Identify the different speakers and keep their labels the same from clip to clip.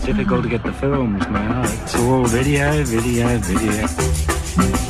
Speaker 1: It's difficult to get the films, man. It's all video, video, video.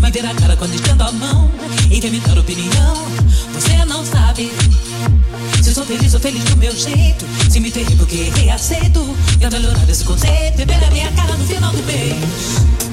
Speaker 2: Vai ver a cara quando estendo a mão dar opinião. Você não sabe se sou feliz ou feliz do meu jeito. Se me ferrei porque errei, aceito. E ao melhorar esse conceito, beber na minha cara no final do mês.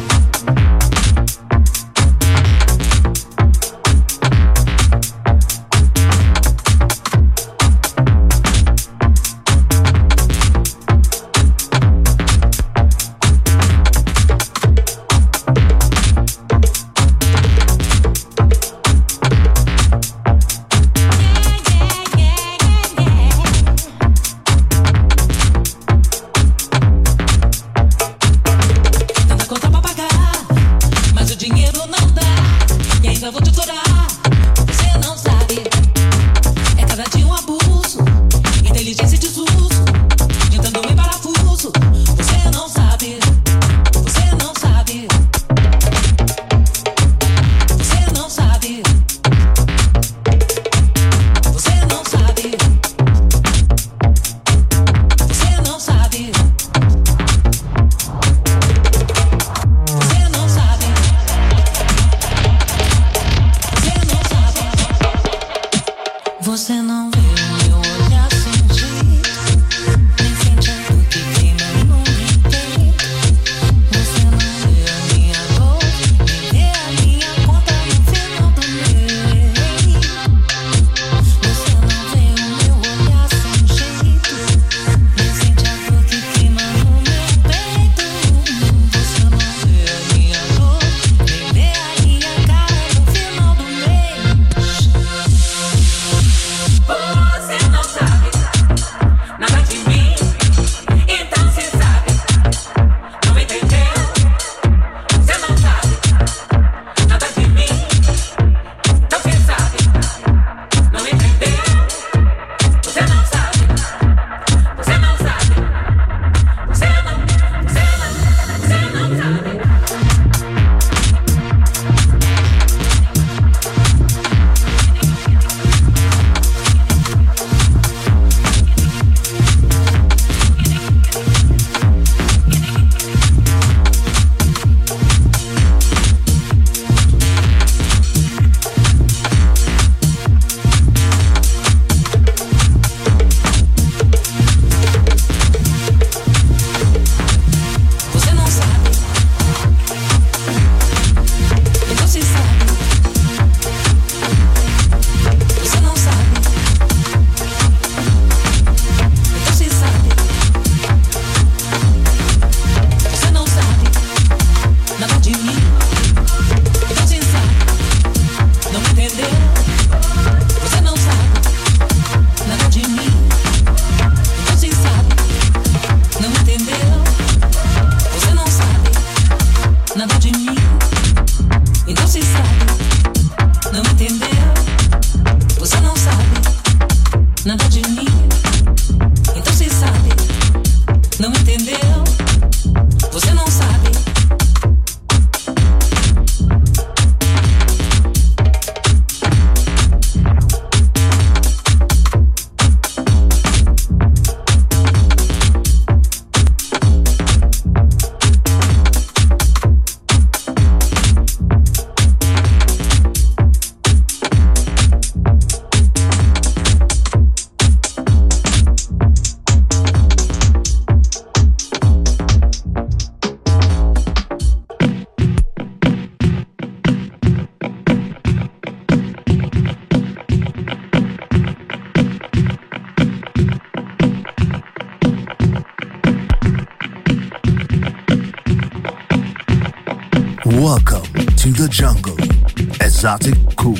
Speaker 3: Exotic cool.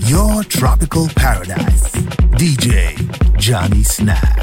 Speaker 3: Your tropical paradise. DJ Johnny Snack.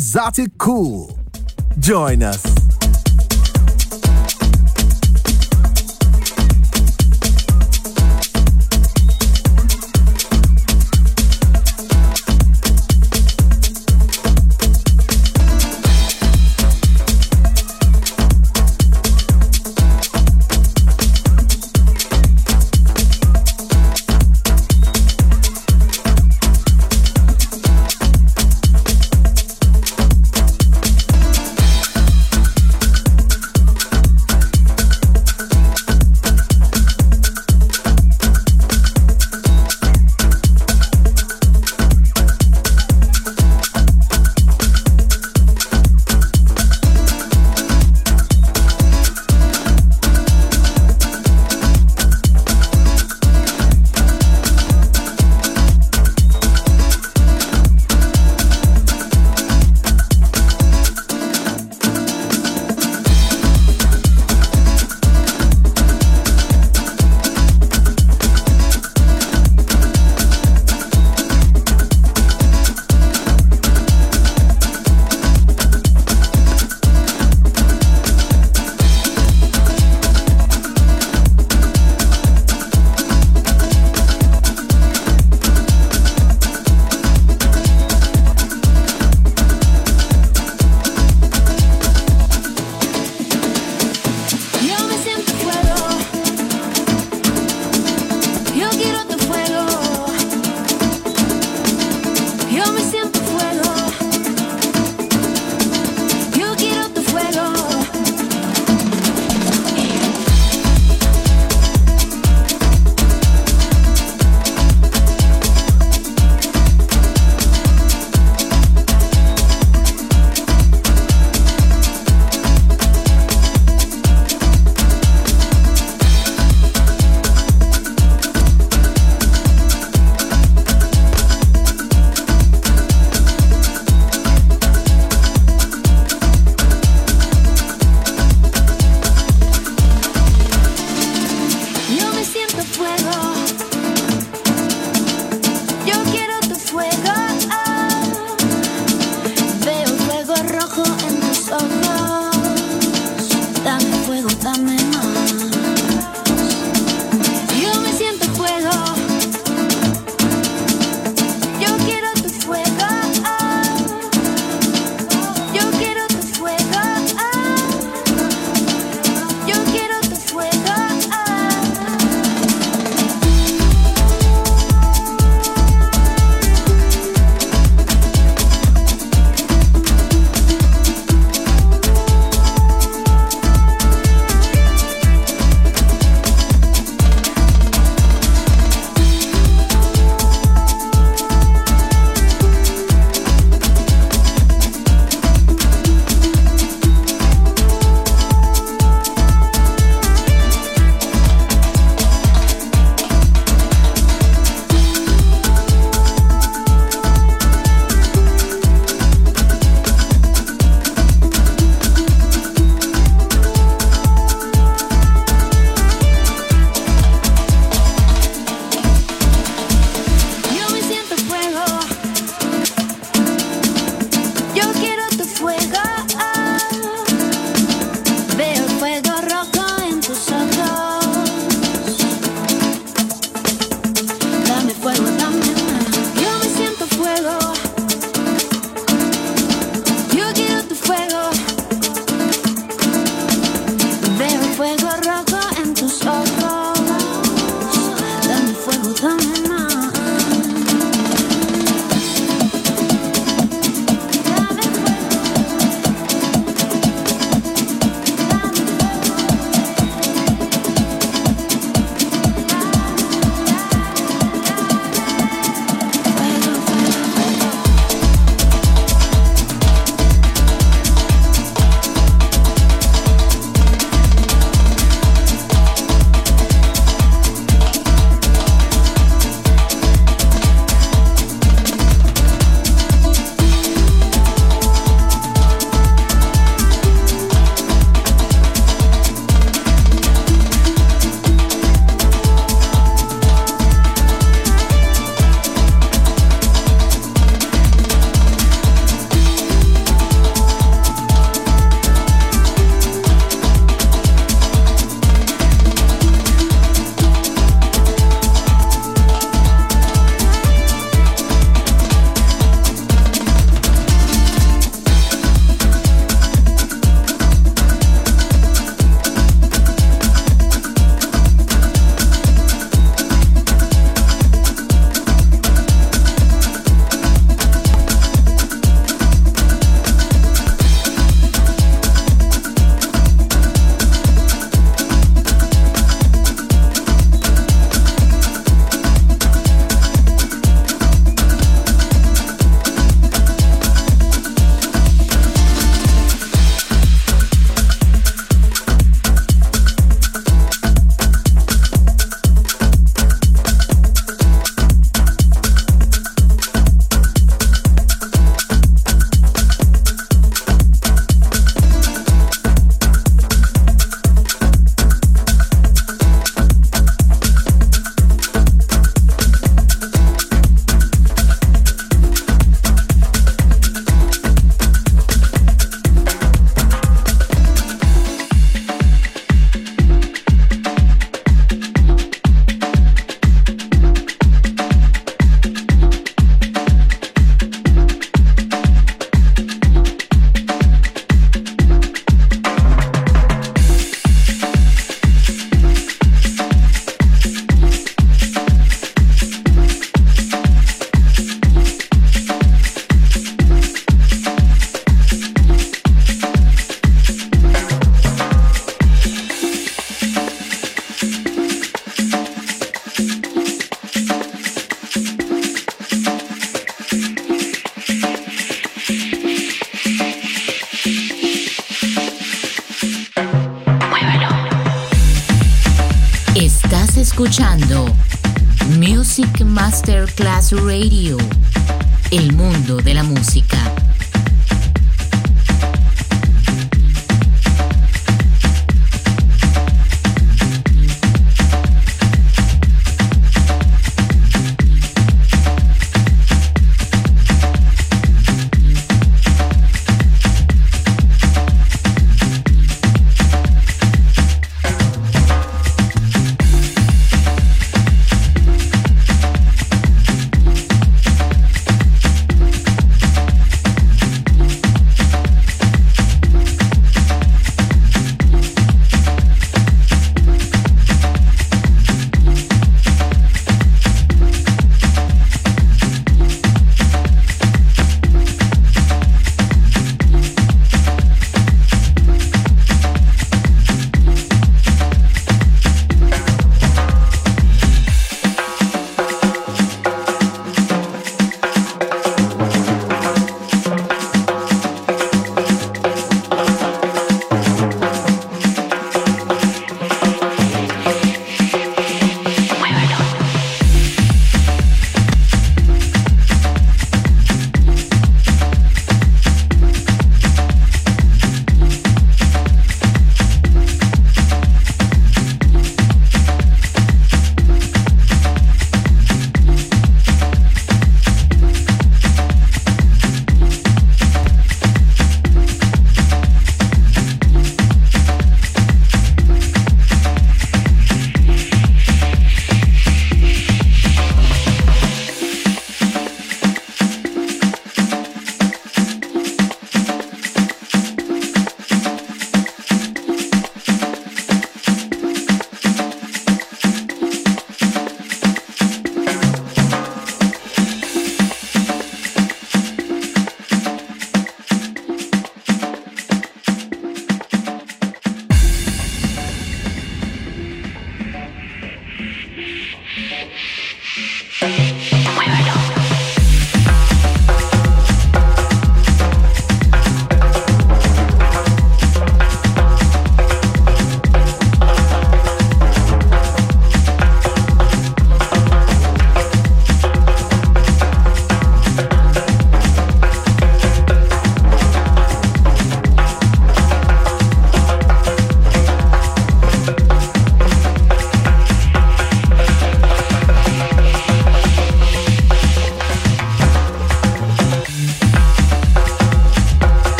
Speaker 3: Esoticool. Join us.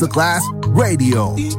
Speaker 4: Masterclass Radio.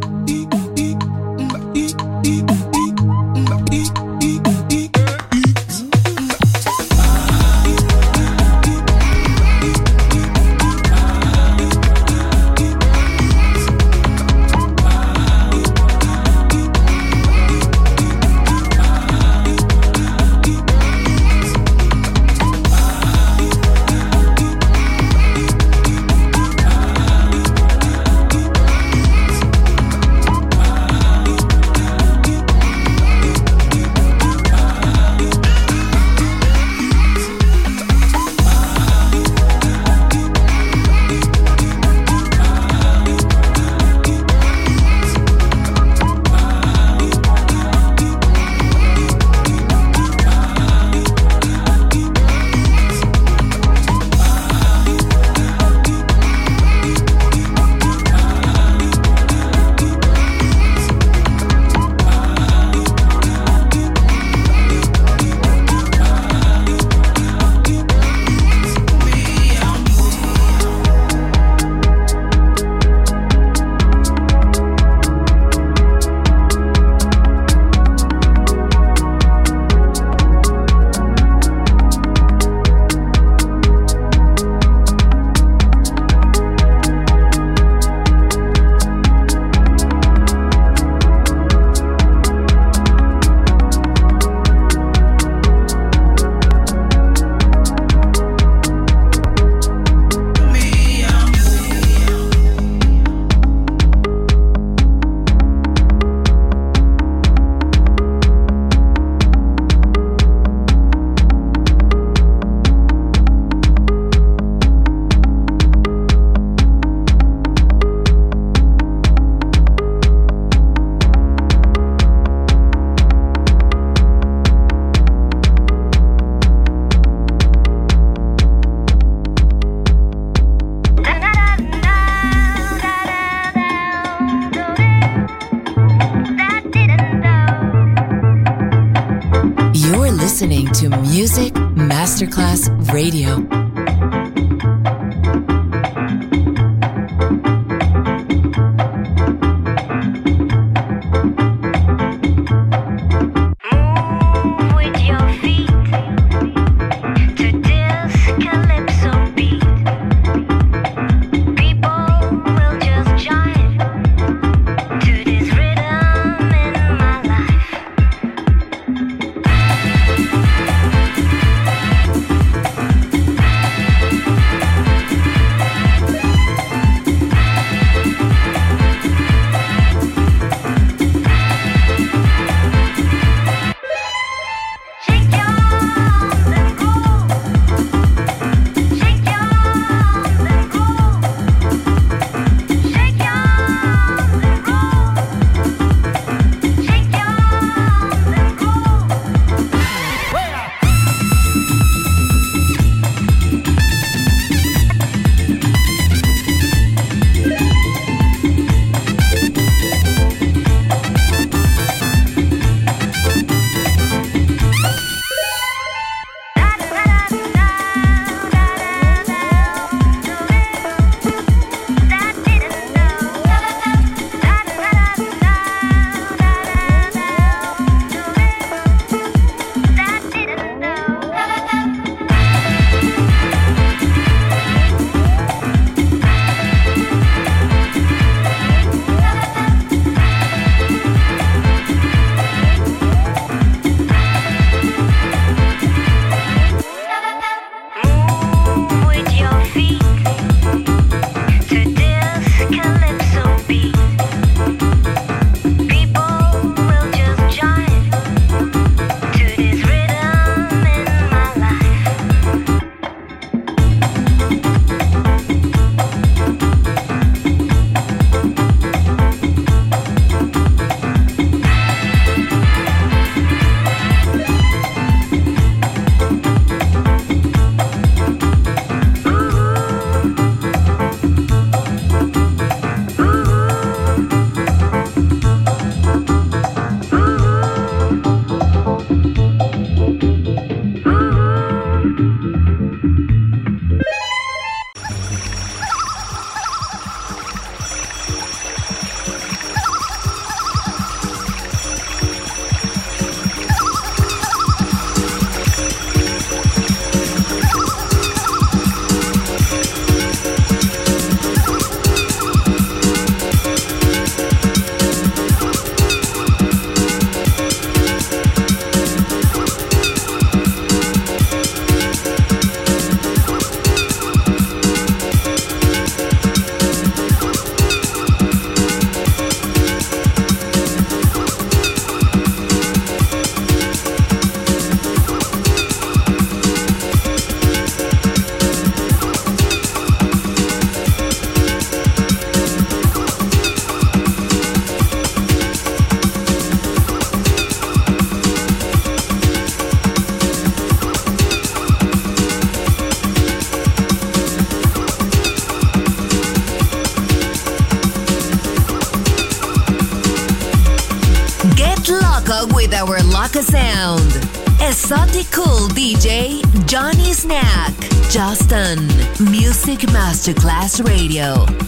Speaker 5: Johnny Snack. Justin, Music Masterclass Radio.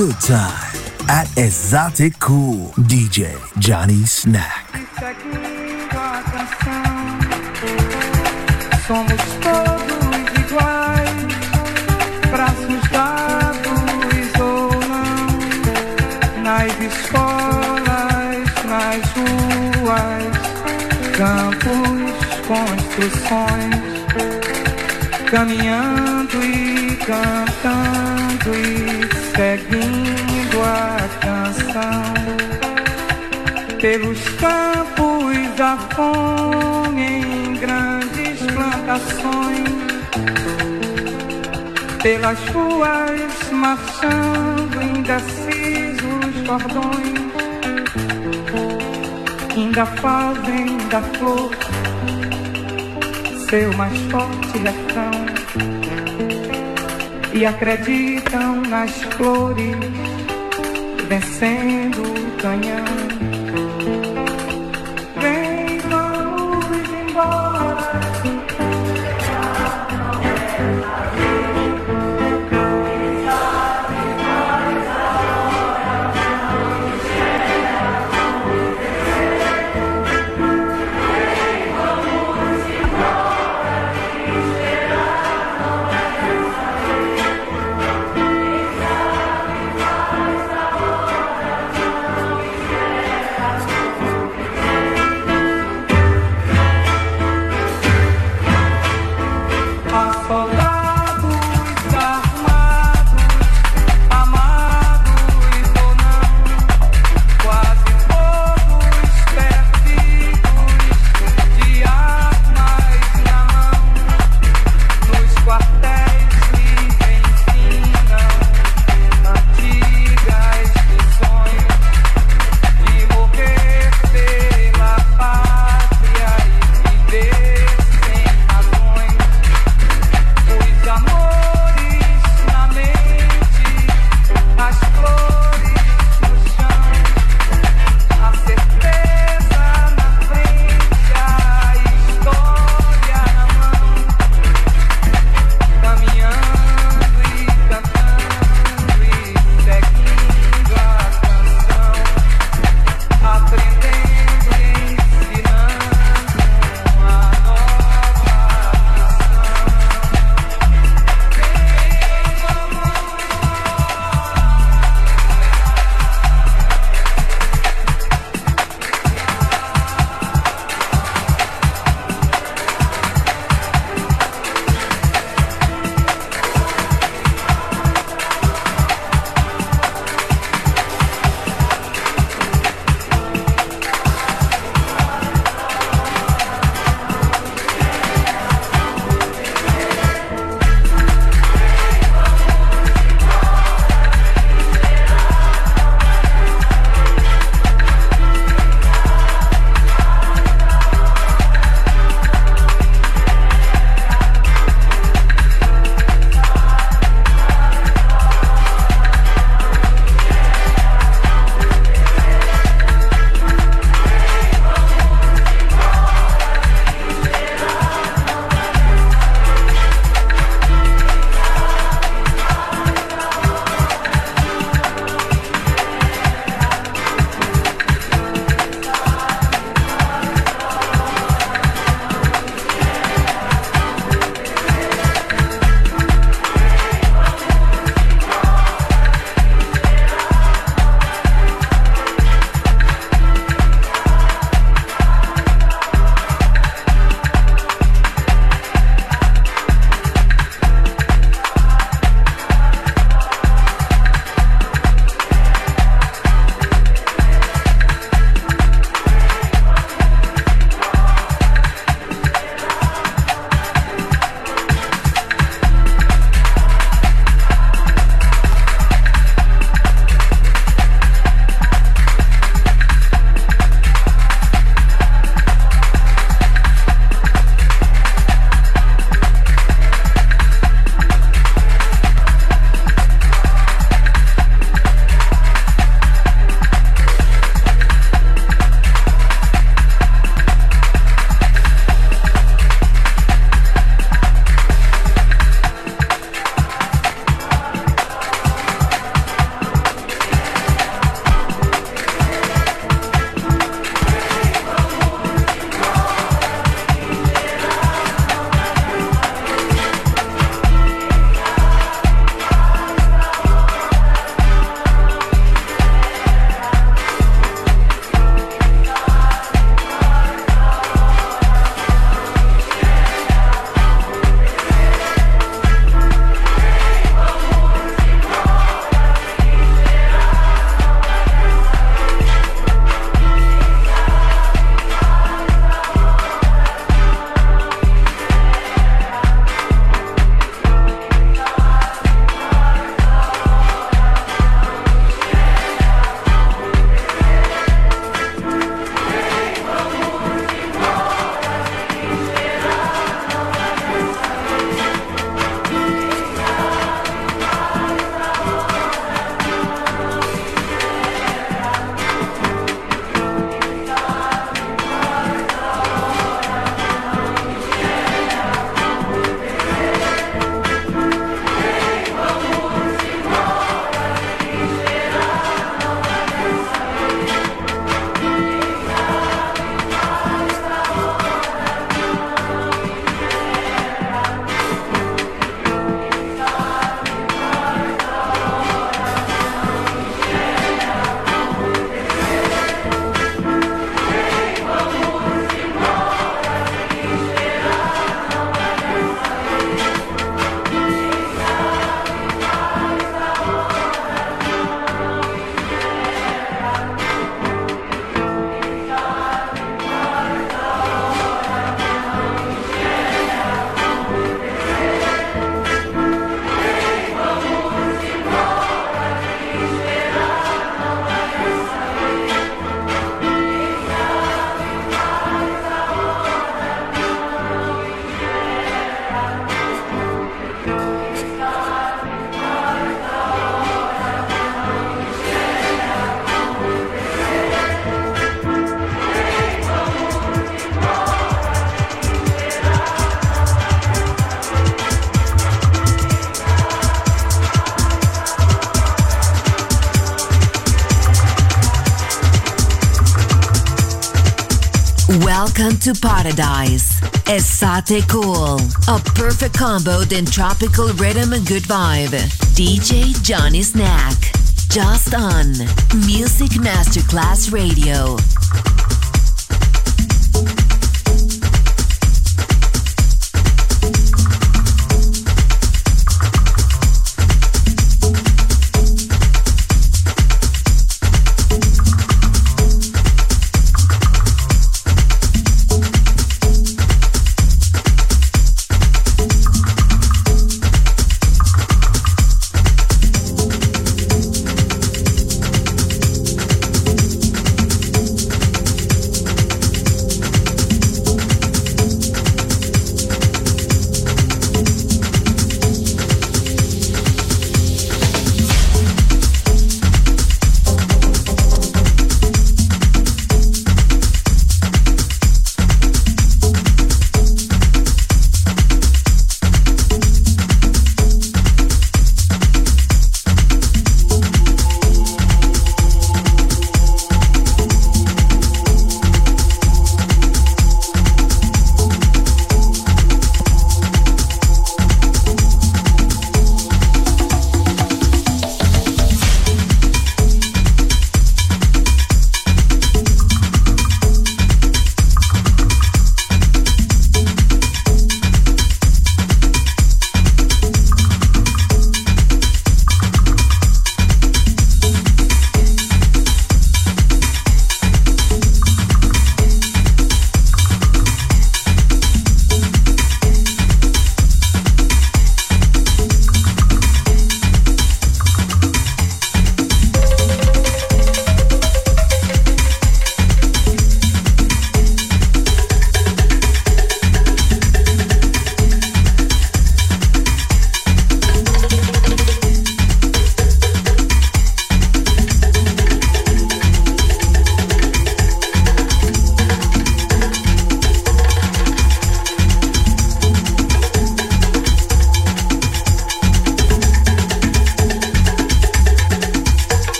Speaker 3: Good time at Exotic Cool. DJ Johnny Snack.
Speaker 6: Somos todos iguais, braços ou não, nas escolas, nas ruas, campos, construções, caminhando e cantando e seguindo a canção. Pelos campos a fome em grandes plantações, pelas ruas marchando indecisos cordões, ainda fazem da flor seu mais forte refrão e acreditam nas flores vencendo o canhão.
Speaker 5: Paradise. Esoticool. A perfect combo in tropical rhythm and good vibe. DJ Johnny Snack. Just on Music Masterclass Radio.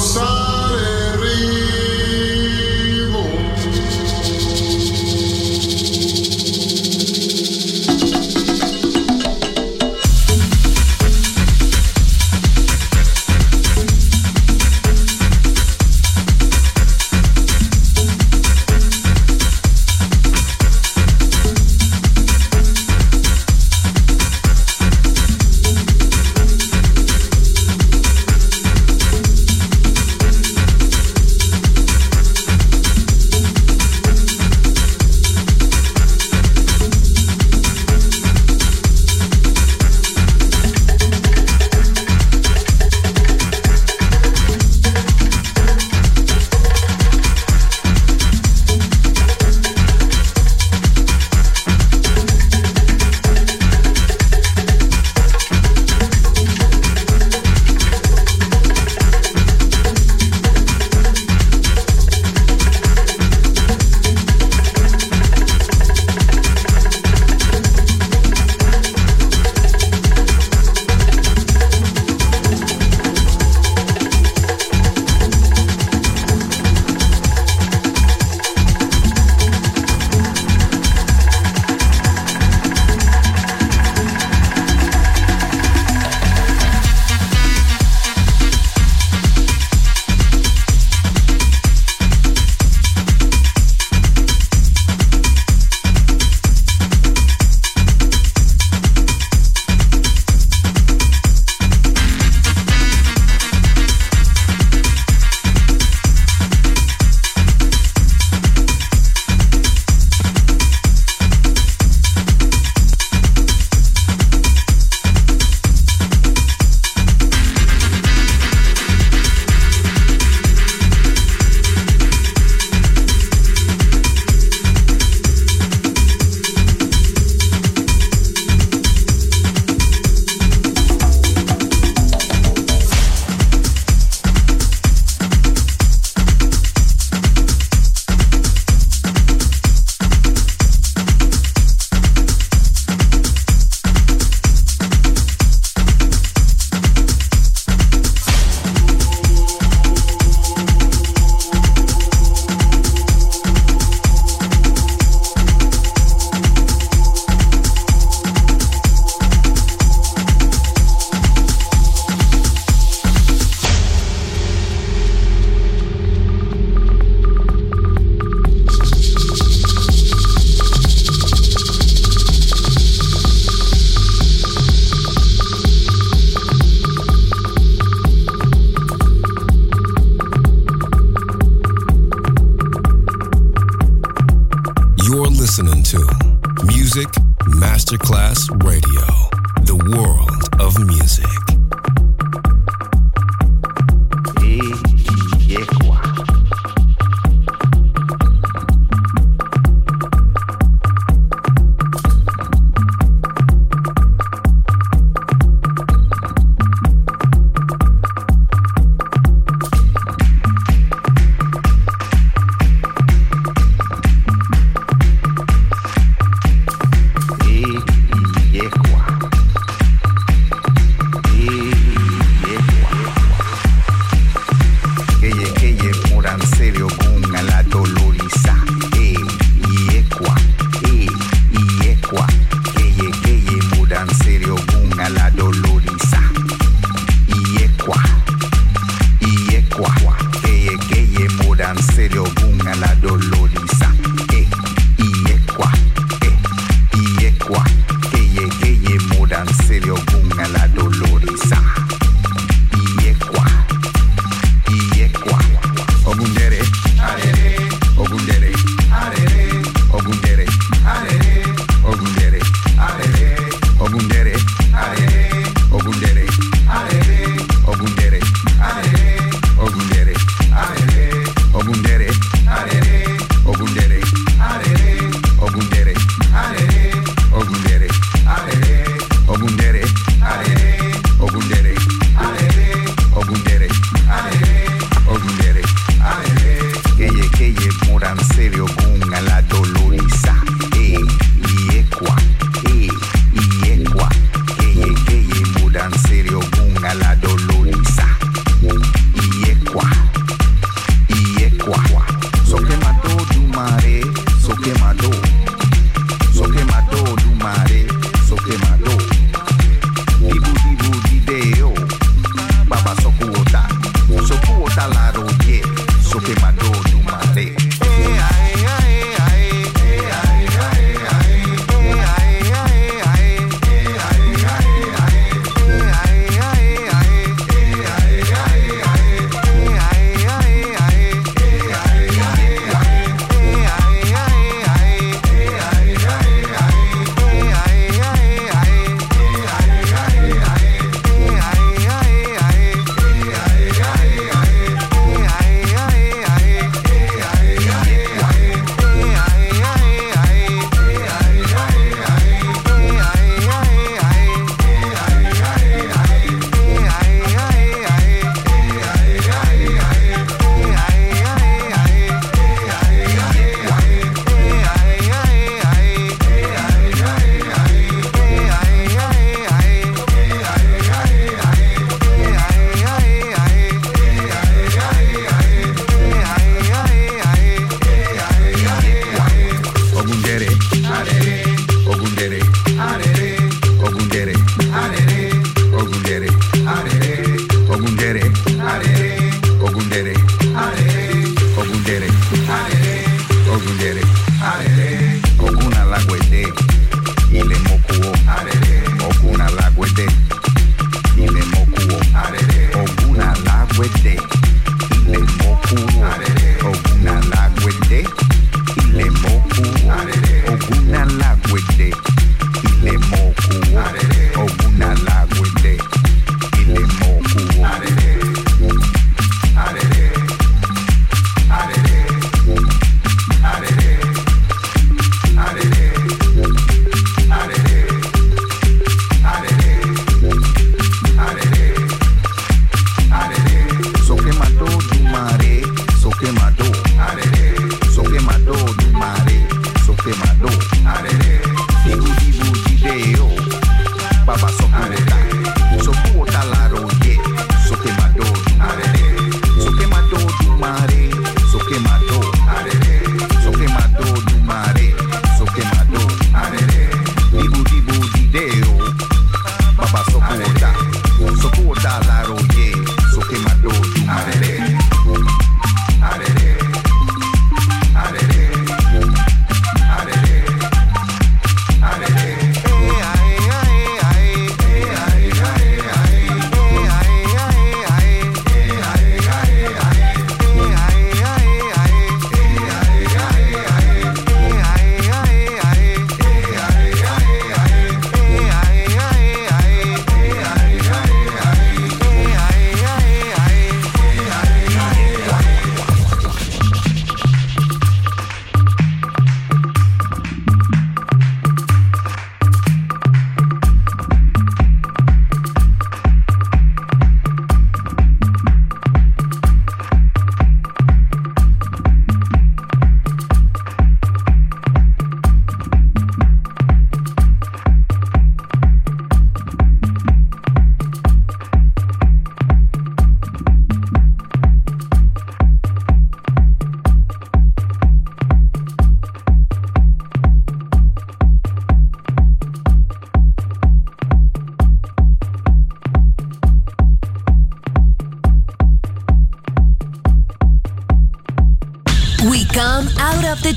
Speaker 5: solução.